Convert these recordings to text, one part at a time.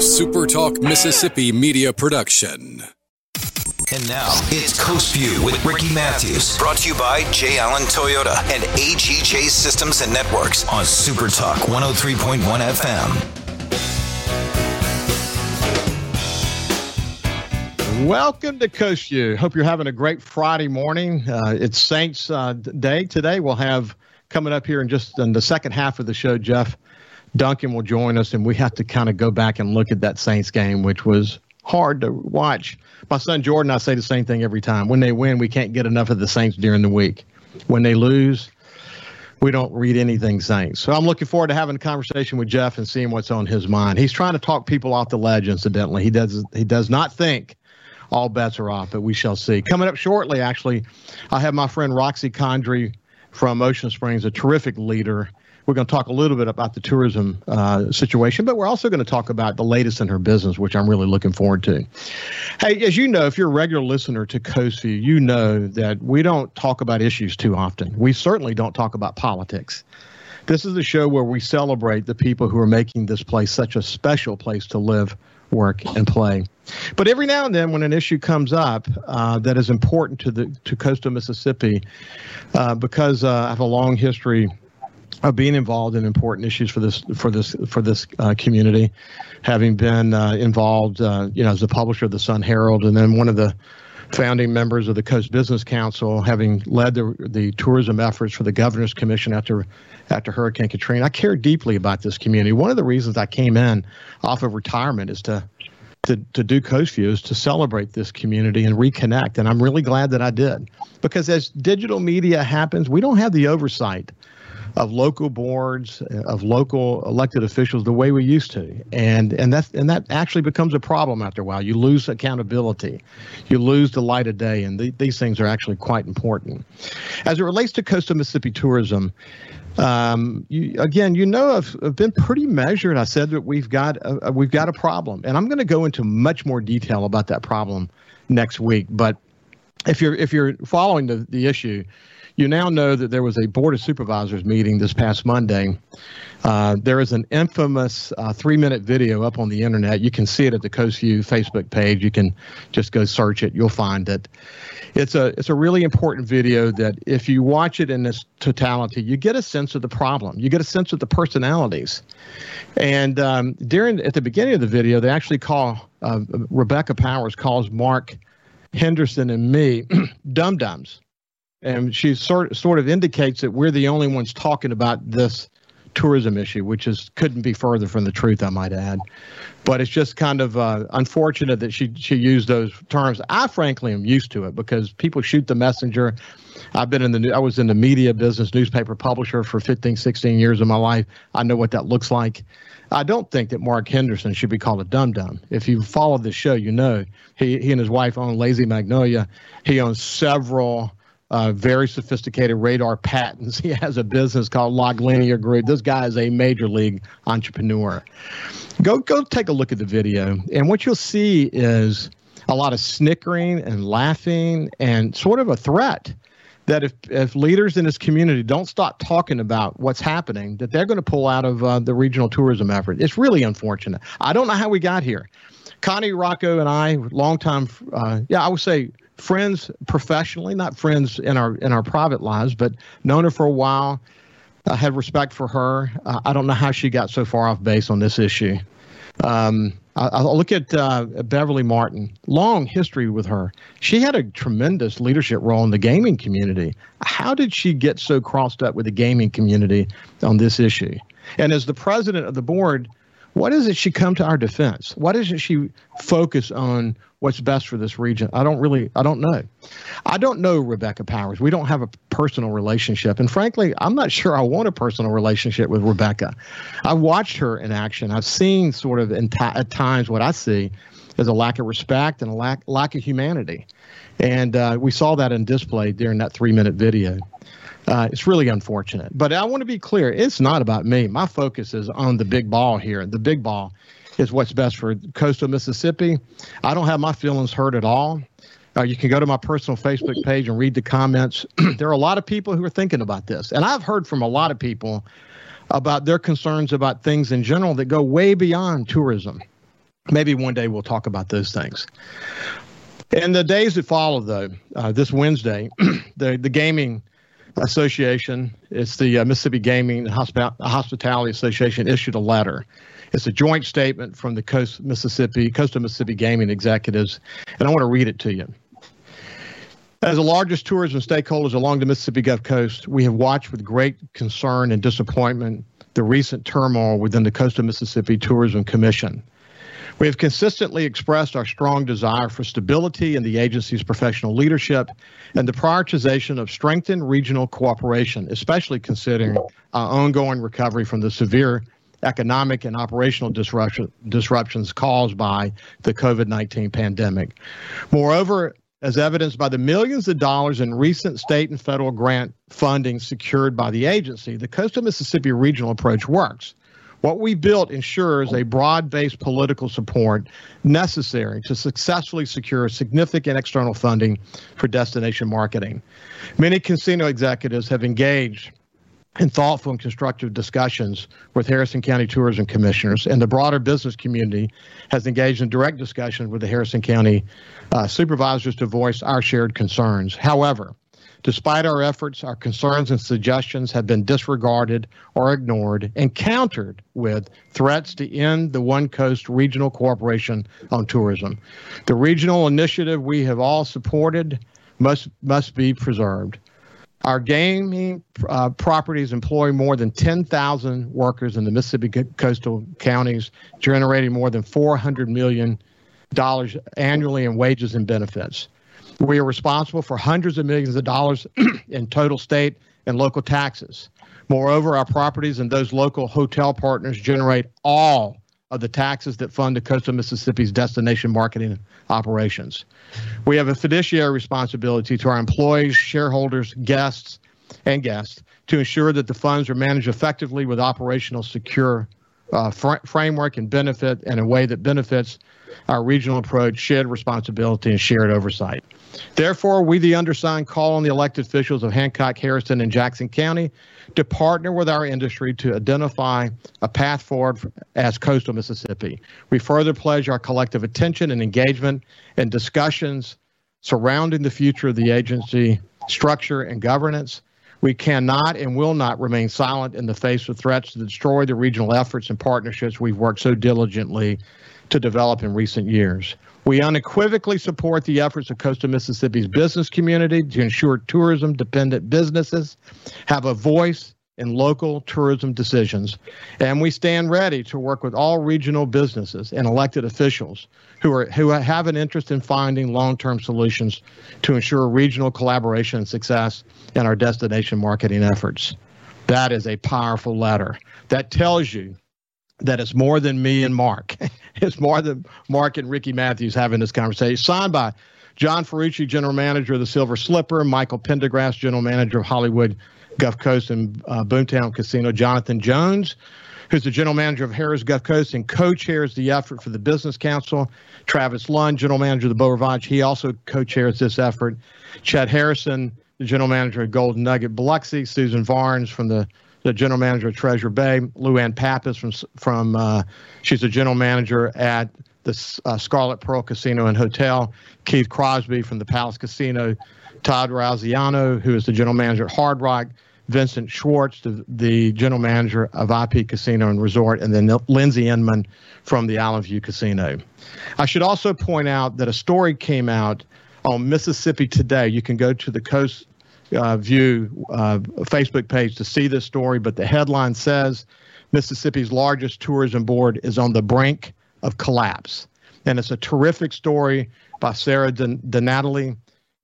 a SuperTalk Mississippi media production. And now it's Coast View with Ricky Matthews, brought to you by J. Allen Toyota and AGJ Systems and Networks on SuperTalk 103.1 FM. Welcome to Coast View. Hope you're having a great Friday morning. Uh, it's Saints uh, Day today. We'll have coming up here in just in the second half of the show. Jeff Duncan will join us, and we have to kind of go back and look at that Saints game, which was hard to watch. My son Jordan, I say the same thing every time. When they win, we can't get enough of the Saints during the week. When they lose, we don't read anything Saints. So I'm looking forward to having a conversation with Jeff and seeing what's on his mind. He's trying to talk people off the ledge. Incidentally, he does he does not think all bets are off, but we shall see. Coming up shortly, actually, I have my friend Roxy Condry from Ocean Springs, a terrific leader. We're going to talk a little bit about the tourism uh, situation, but we're also going to talk about the latest in her business, which I'm really looking forward to. Hey, as you know, if you're a regular listener to Coast View, you know that we don't talk about issues too often. We certainly don't talk about politics. This is a show where we celebrate the people who are making this place such a special place to live, work, and play. But every now and then, when an issue comes up uh, that is important to the to coastal Mississippi, uh, because uh, I have a long history of being involved in important issues for this for this for this uh, community, having been uh, involved, uh, you know, as the publisher of the Sun Herald, and then one of the founding members of the Coast Business Council, having led the the tourism efforts for the Governor's Commission after after Hurricane Katrina. I care deeply about this community. One of the reasons I came in off of retirement is to to, to do Coast View is to celebrate this community and reconnect. And I'm really glad that I did. Because as digital media happens, we don't have the oversight of local boards, of local elected officials the way we used to. And and that and that actually becomes a problem after a while. You lose accountability. You lose the light of day. And the, these things are actually quite important. As it relates to coastal Mississippi tourism, um, you, again, you know, I've, I've, been pretty measured. I said that we've got a, we've got a problem, and I'm going to go into much more detail about that problem next week. But if you're if you're following the, the issue, you now know that there was a board of supervisors meeting this past Monday. Uh, there is an infamous uh, three minute video up on the internet. You can see it at the Coast View Facebook page. You can just go search it. You'll find it. It's a it's a really important video that if you watch it in this totality, you get a sense of the problem. You get a sense of the personalities. And um, during at the beginning of the video, they actually call uh, Rebecca Powers calls Mark Henderson and me dum dums and she sort sort of indicates that we're the only ones talking about this tourism issue, which is couldn't be further from the truth, I might add. But it's just kind of uh, unfortunate that she she used those terms. I frankly am used to it because people shoot the messenger. I've been in the I was in the media business, newspaper publisher for 15, 16 years of my life. I know what that looks like. I don't think that Mark Henderson should be called a dum dum. If you follow the show, you know he he and his wife own Lazy Magnolia. He owns several uh, very sophisticated radar patents. He has a business called Log Linear Group. This guy is a major league entrepreneur. Go go take a look at the video, and what you'll see is a lot of snickering and laughing and sort of a threat that if, if leaders in this community don't stop talking about what's happening, that they're going to pull out of uh, the regional tourism effort. It's really unfortunate. I don't know how we got here. Connie Rockco and I, longtime, uh, yeah, I would say friends professionally, not friends in our in our private lives, but known her for a while. I had respect for her. Uh, I don't know how she got so far off base on this issue. Um, I, I, look at uh, Beverly Martin. Long history with her. She had a tremendous leadership role in the gaming community. How did she get so crossed up with the gaming community on this issue? And as the president of the board, what is it she come to our defense? Why doesn't she focus on what's best for this region? I don't really, I don't know. I don't know Rebecca Powers. We don't have a personal relationship. And frankly, I'm not sure I want a personal relationship with Rebecca. I've watched her in action. I've seen sort of t- at times what I see as a lack of respect and a lack, lack of humanity. And uh, we saw that in display during that three minute video. Uh, it's really unfortunate. But I want to be clear it's not about me. My focus is on the big ball here. The big ball is what's best for coastal Mississippi. I don't have my feelings hurt at all. Uh, you can go to my personal Facebook page and read the comments. there are a lot of people who are thinking about this. And I've heard from a lot of people about their concerns about things in general that go way beyond tourism. maybe one day we'll talk about those things. In the days that follow, though, uh, this Wednesday, the the gaming association, it's the uh, Mississippi Gaming Hosp- Hospitality Association, issued a letter. It's a joint statement from the Coast Mississippi Coastal Mississippi Gaming executives, and I want to read it to you. As the largest tourism stakeholders along the Mississippi Gulf Coast, we have watched with great concern and disappointment the recent turmoil within the Coastal Mississippi Tourism Commission. We have consistently expressed our strong desire for stability in the agency's professional leadership and the prioritization of strengthened regional cooperation, especially considering our ongoing recovery from the severe economic and operational disruption, disruptions caused by the COVID 19 pandemic. Moreover, as evidenced by the millions of dollars in recent state and federal grant funding secured by the agency, the Coastal Mississippi regional approach works. What we built ensures a broad based political support necessary to successfully secure significant external funding for destination marketing. Many casino executives have engaged in thoughtful and constructive discussions with Harrison County tourism commissioners, and the broader business community has engaged in direct discussions with the Harrison County uh, supervisors to voice our shared concerns. However, Despite our efforts, our concerns and suggestions have been disregarded or ignored and countered with threats to end the One Coast Regional Cooperation on Tourism. The regional initiative we have all supported must must be preserved. Our gaming uh, properties employ more than 10,000 workers in the Mississippi coastal counties, generating more than 400 million dollars annually in wages and benefits. We are responsible for hundreds of millions of dollars in total state and local taxes. Moreover, our properties and those local hotel partners generate all of the taxes that fund the coastal Mississippi's destination marketing operations. We have a fiduciary responsibility to our employees, shareholders, guests, and guests to ensure that the funds are managed effectively with operational secure uh, fr- framework and benefit in a way that benefits our regional approach, shared responsibility, and shared oversight. Therefore, we, the undersigned, call on the elected officials of Hancock, Harrison, and Jackson County to partner with our industry to identify a path forward as coastal Mississippi. We further pledge our collective attention and engagement in discussions surrounding the future of the agency structure and governance. We cannot and will not remain silent in the face of threats to destroy the regional efforts and partnerships we've worked so diligently to develop in recent years. We unequivocally support the efforts of coastal Mississippi's business community to ensure tourism dependent businesses have a voice in local tourism decisions. And we stand ready to work with all regional businesses and elected officials who, are, who have an interest in finding long term solutions to ensure regional collaboration and success in our destination marketing efforts. That is a powerful letter that tells you that it's more than me and Mark. it's more than Mark and Ricky Matthews having this conversation. Signed by John Ferrucci, General Manager of the Silver Slipper, Michael Pendergrass, General Manager of Hollywood Gulf Coast and uh, Boomtown Casino, Jonathan Jones, who's the General Manager of Harrah's Gulf Coast and co-chairs the effort for the Business Council. Travis Lund, General Manager of the Beau Rivage, he also co-chairs this effort. Chad Harrison, the General Manager of Golden Nugget Biloxi, Susan Varnes from the the general manager of Treasure Bay. Luann Pappas from from uh, she's the general manager at the uh, Scarlet Pearl Casino and Hotel. Keith Crosby from the Palace Casino. Todd Raziano, who is the general manager at Hard Rock. Vincent Schwartz, the, the general manager of IP Casino and Resort, and then Lindsay Inman from the Island View Casino. I should also point out that a story came out on Mississippi Today. You can go to the Coast uh, View uh, Facebook page to see this story, but the headline says Mississippi's largest tourism board is on the brink of collapse. And it's a terrific story by Sarah DiNatale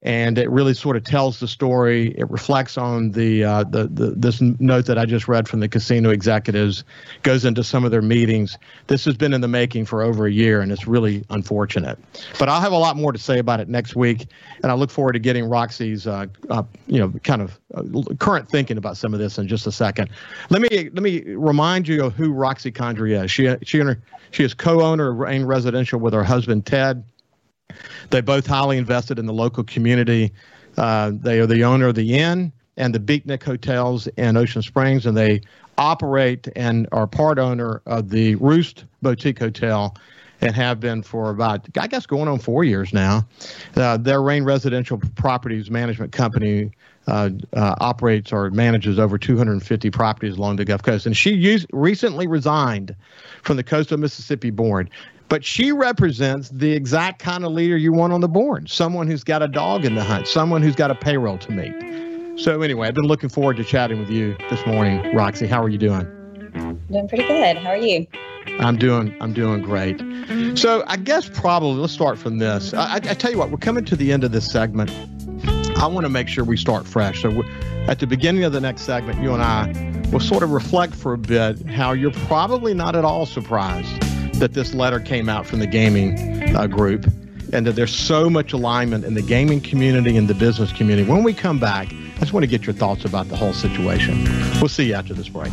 and it really sort of tells the story. It reflects on the, uh, the, the this note that I just read from the casino executives, goes into some of their meetings. This has been in the making for over a year, and it's really unfortunate. But I'll have a lot more to say about it next week, and I look forward to getting Roxy's, uh, uh, you know, kind of uh, current thinking about some of this in just a second. Let me let me remind you of who Roxy Condry is. She she she is co-owner of Rain Residential with her husband Ted. They both highly invested in the local community. Uh, they are the owner of the inn and the Beatnik Hotels in Ocean Springs, and they operate and are part owner of the Roost Boutique Hotel and have been for about, I guess, going on four years now. Uh, their Rain Residential Properties Management Company uh, uh, operates or manages over 250 properties along the Gulf Coast. And she used, recently resigned from the Coastal Mississippi Board. But she represents the exact kind of leader you want on the board someone who's got a dog in the hunt, someone who's got a payroll to meet. So, anyway, I've been looking forward to chatting with you this morning. Roxy, how are you doing? Doing pretty good. How are you? I'm doing I'm doing great. So I guess probably let's start from this. I, I, tell you what, we're coming to the end of this segment. I want to make sure we start fresh. So at the beginning of the next segment, you and I will sort of reflect for a bit how you're probably not at all surprised that this letter came out from the gaming uh, group and that there's so much alignment in the gaming community and the business community. When we come back, I just want to get your thoughts about the whole situation. We'll see you after this break.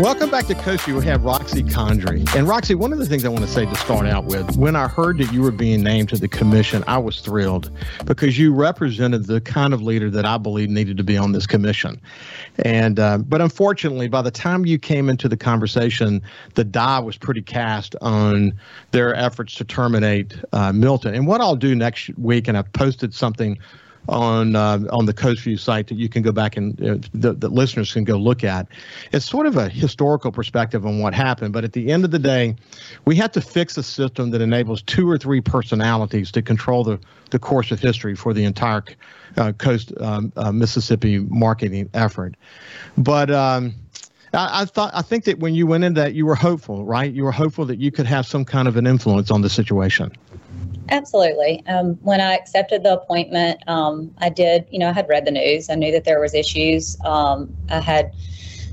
Welcome back to View. We have Roxy Condry. And Roxy, one of the things I want to say to start out with, when I heard that you were being named to the commission, I was thrilled because you represented the kind of leader that I believe needed to be on this commission. And uh, but unfortunately, by the time you came into the conversation, the die was pretty cast on their efforts to terminate uh, Milton. And what I'll do next week, and I've posted something on uh, on the Coast View site that you can go back and uh, the, the listeners can go look at. It's sort of a historical perspective on what happened, but at the end of the day, we have to fix a system that enables two or three personalities to control the, the course of history for the entire uh, coast um, uh, Mississippi marketing effort. But um, I, I, thought I think that when you went in that you were hopeful, right? You were hopeful that you could have some kind of an influence on the situation. Absolutely. Um, when I accepted the appointment, um, I did, you know, I had read the news. I knew that there was issues. Um, I had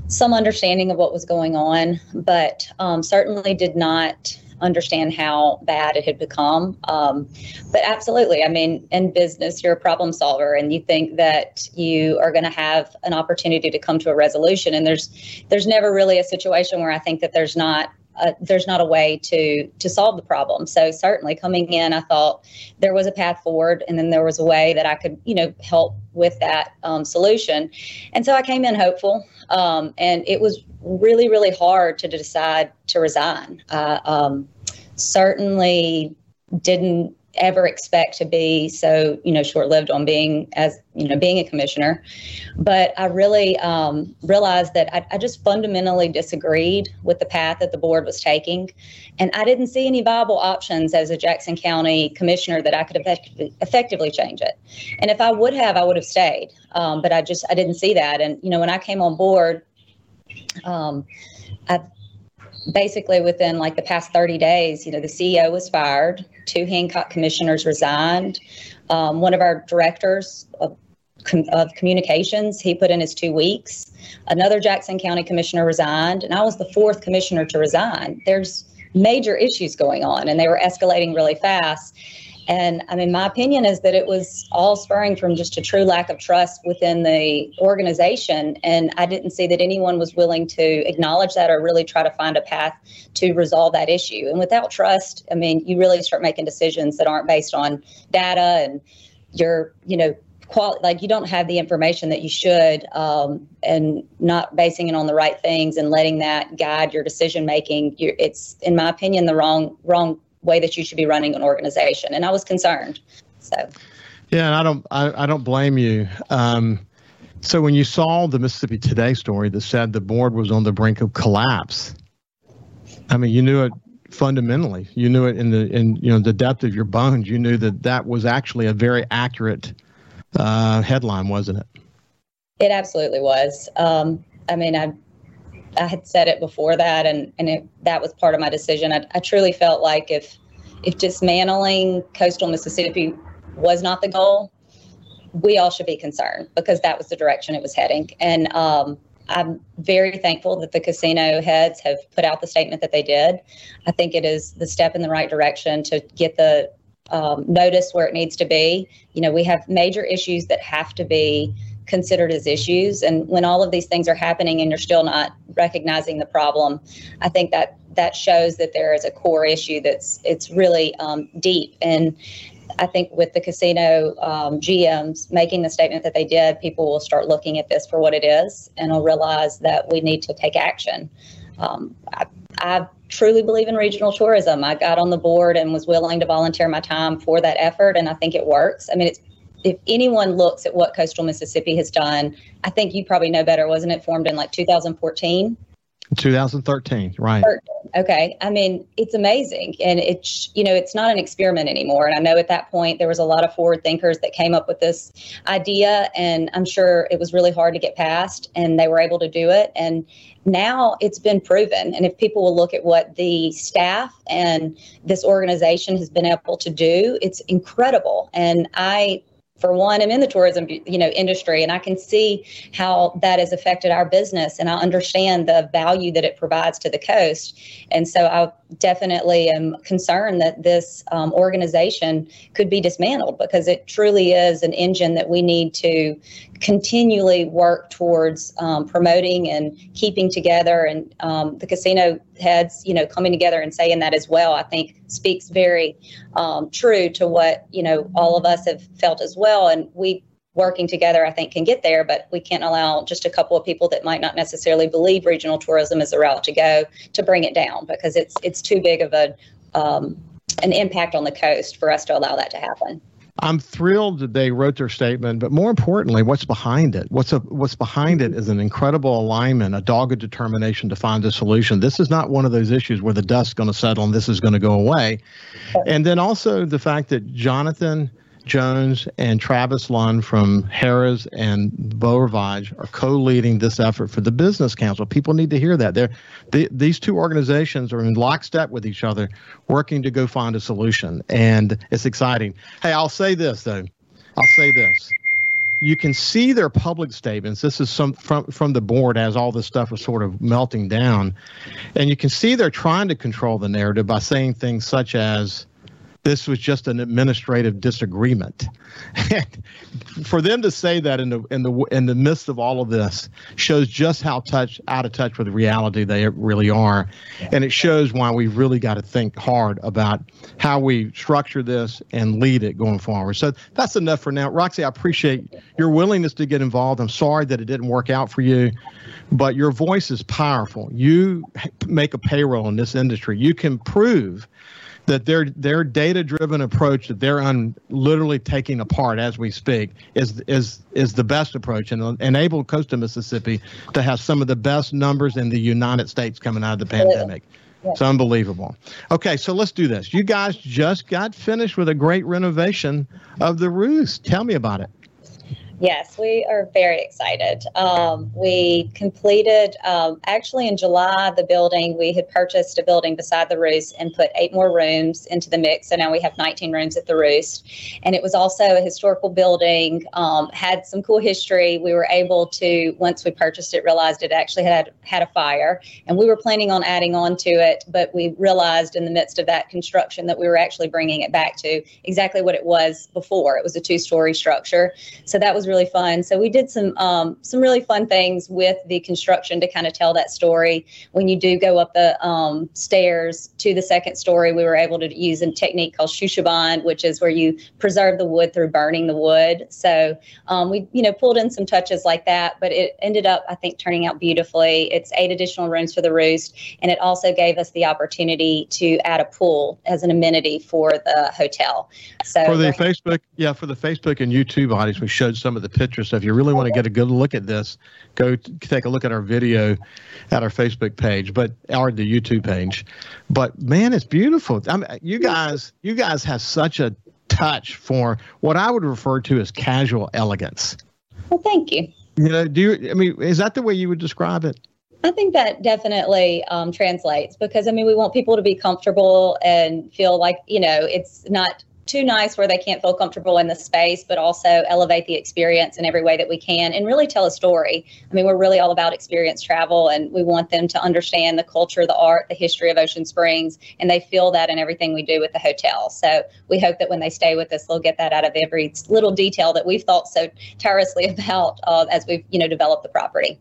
some understanding of what was going on, but um, certainly did not understand how bad it had become. Um, but absolutely, I mean, in business, you're a problem solver, and you think that you are going to have an opportunity to come to a resolution. And there's there's never really a situation where I think that there's not uh, there's not a way to to solve the problem. So certainly coming in, I thought there was a path forward, and then there was a way that I could, you know, help with that um, solution. And so I came in hopeful, um, and it was really really hard to decide to resign. I um, certainly didn't ever expect to be so you know short-lived on being as you know being a commissioner. But i really um, realized that I, I, just fundamentally disagreed with the path that the board was taking. And i didn't see any viable options as a jackson county commissioner that i could effectively, effectively change it. And if i would have i would have stayed. Um, but i just i didn't see that. And you know when i came on board um, I basically within like the past 30 days, you know, the CEO was fired, two Hancock commissioners resigned. Um, one of our directors of, of communications, he put in his two weeks. Another Jackson County commissioner resigned, and I was the fourth commissioner to resign. There's major issues going on, and they were escalating really fast. And I mean, my opinion is that it was all spurring from just a true lack of trust within the organization. And I didn't see that anyone was willing to acknowledge that or really try to find a path to resolve that issue. And without trust, I mean, you really start making decisions that aren't based on data and your, you know, quality like you don't have the information that you should um, and not basing it on the right things and letting that guide your decision making it's in my opinion the wrong wrong way that you should be running an organization. And I was concerned. So. Yeah, and I don't, I, I don't blame you. Um, so when you saw the Mississippi Today story that said the board was on the brink of collapse, I mean, you knew it fundamentally. You knew it in the in you know the depth of your bones. You knew that that was actually a very accurate uh, headline, wasn't it? It absolutely was. Um, I mean, I I had said it before that, and and it, that was part of my decision. I, I truly felt like if if dismantling coastal Mississippi was not the goal, we all should be concerned because that was the direction it was heading. And um, I'm very thankful that the casino heads have put out the statement that they did. I think it is the step in the right direction to get the um, notice where it needs to be. You know, we have major issues that have to be considered as issues. And when all of these things are happening and you're still not recognizing the problem, I think that that shows that there is a core issue that's it's really um, deep. And I think with the casino um, GMs making the statement that they did, people will start looking at this for what it is and will realize that we need to take action. Um, I, I truly believe in regional tourism. I got on the board and was willing to volunteer my time for that effort, and I think it works. I mean, it's if anyone looks at what coastal Mississippi has done, I think you probably know better. Wasn't it formed in like 2014? 2013, right. Okay. I mean, it's amazing. And it's, you know, it's not an experiment anymore. And I know at that point there was a lot of forward thinkers that came up with this idea. And I'm sure it was really hard to get past, and they were able to do it. And now it's been proven. And if people will look at what the staff and this organization has been able to do, it's incredible. And I for one, I'm in the tourism, you know, industry, and I can see how that has affected our business, and I understand the value that it provides to the coast. And so, I definitely am concerned that this um, organization could be dismantled because it truly is an engine that we need to continually work towards um, promoting and keeping together. And um, the casino heads, you know, coming together and saying that as well, I think speaks very um, true to what you know all of us have felt as well. And we working together, I think, can get there, but we can't allow just a couple of people that might not necessarily believe regional tourism is the route to go to bring it down because it's it's too big of a um, an impact on the coast for us to allow that to happen. I'm thrilled that they wrote their statement, but more importantly, what's behind it? What's a, what's behind it is an incredible alignment, a dogged determination to find a solution. This is not one of those issues where the dust's going to settle and this is going to go away. And then also the fact that Jonathan Jones and Travis Lund from Harrah's and Beau Rivage are co-leading this effort for the Business Council. People need to hear that. They're, they, these two organizations are in lockstep with each other, working to go find a solution, and it's exciting. Hey, I'll say this though. I'll say this. You can see their public statements. This is some from from the board as all this stuff is sort of melting down, and you can see they're trying to control the narrative by saying things such as this was just an administrative disagreement. And for them to say that in the in the in the midst of all of this shows just how touch out of touch with reality they really are, and it shows why we've really got to think hard about how we structure this and lead it going forward. So that's enough for now. Roxy, I appreciate your willingness to get involved. I'm sorry that it didn't work out for you, but your voice is powerful. You make a payroll in this industry. You can prove that their their data driven approach that they're on literally taking apart as we speak is is is the best approach and enable coastal Mississippi to have some of the best numbers in the United States coming out of the pandemic. It's unbelievable. Okay, so let's do this. You guys just got finished with a great renovation of the roost. Tell me about it. Yes, we are very excited. Um, we completed, um, actually in July, the building, we had purchased a building beside the Roost and put eight more rooms into the mix. So now we have 19 rooms at the Roost. And it was also a historical building, um, had some cool history. We were able to, once we purchased it, realized it actually had had a fire. And we were planning on adding on to it, but we realized in the midst of that construction that we were actually bringing it back to exactly what it was before. It was a two story structure. So that was really fun. So we did some um, some really fun things with the construction to kind of tell that story. When you do go up the um, stairs to the second story, we were able to use a technique called shou sugi ban, which is where you preserve the wood through burning the wood. So um, we you know pulled in some touches like that, but it ended up I think turning out beautifully. It's eight additional rooms for the roost, and it also gave us the opportunity to add a pool as an amenity for the hotel. So for the Facebook, yeah, for the Facebook and YouTube audience, we showed some some of the pictures. So if you really want to get a good look at this, go take a look at our video at our Facebook page, but or the YouTube page. But man, it's beautiful. I mean, you guys, you guys have such a touch for what I would refer to as casual elegance. Well, thank you. You know, do you? I mean, is that the way you would describe it? I think that definitely um, translates because I mean, we want people to be comfortable and feel like, you know, it's not too nice where they can't feel comfortable in the space, but also elevate the experience in every way that we can and really tell a story. I mean, we're really all about experience travel and we want them to understand the culture, the art, the history of Ocean Springs, and they feel that in everything we do with the hotel. So we hope that when they stay with us, they'll get that out of every little detail that we've thought so tirelessly about uh, as we've, you know, developed the property.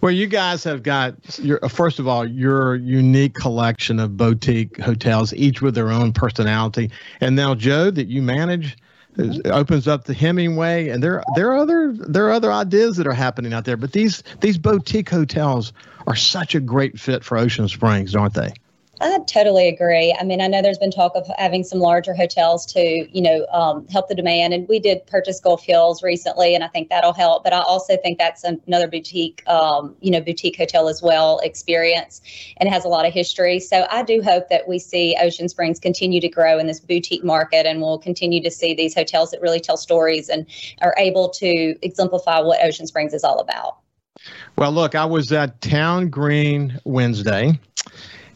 Well, you guys have got your first of all your unique collection of boutique hotels, each with their own personality. And now Joe, that you manage, mm-hmm. opens up the Hemingway, and there there are other there are other ideas that are happening out there. But these these boutique hotels are such a great fit for Ocean Springs, aren't they? I totally agree. I mean, I know there's been talk of having some larger hotels to, you know, um, help the demand. And we did purchase Gulf Hills recently, and I think that'll help. But I also think that's another boutique, um, you know, boutique hotel as well experience, and has a lot of history. So I do hope that we see Ocean Springs continue to grow in this boutique market, and we'll continue to see these hotels that really tell stories and are able to exemplify what Ocean Springs is all about. Well, look, I was at Town Green Wednesday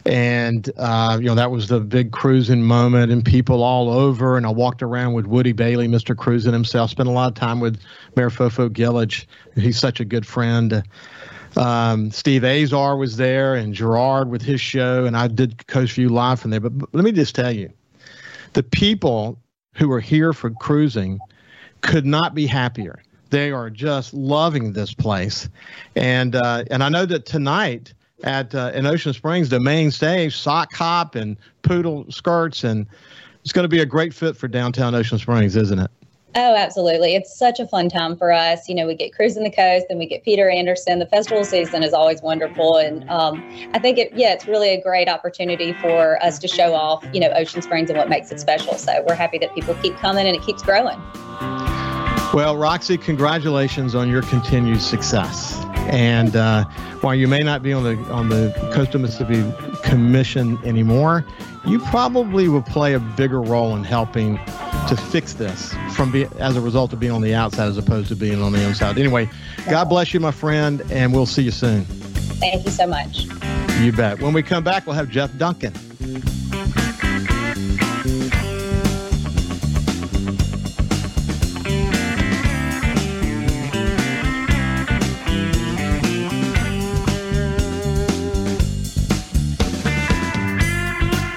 and uh, you know that was the big cruising moment and people all over. And i walked around with woody bailey mr cruising himself. Spent a lot of time with mayor fofo gilich he's such a good friend. Um, steve azar was there and gerard with his show. And i did coast view live from there. But, but let me just tell you the people who are here for cruising could not be happier. They are just loving this place. And uh, and i know that tonight at uh, in Ocean Springs, the main stage, sock hop and poodle skirts, and it's going to be a great fit for downtown Ocean Springs, isn't it? Oh, absolutely. It's such a fun time for us. You know, we get Cruising the Coast and we get Peter Anderson. The festival season is always wonderful. And um, I think it, yeah, it's really a great opportunity for us to show off, you know, Ocean Springs and what makes it special. So we're happy that people keep coming and it keeps growing. Well, Roxy, congratulations on your continued success. And uh, while you may not be on the on the Coastal Mississippi Commission anymore, you probably will play a bigger role in helping to fix this from be, as a result of being on the outside as opposed to being on the inside. Anyway, God bless you, my friend, and we'll see you soon. Thank you so much. You bet. When we come back, we'll have Jeff Duncan.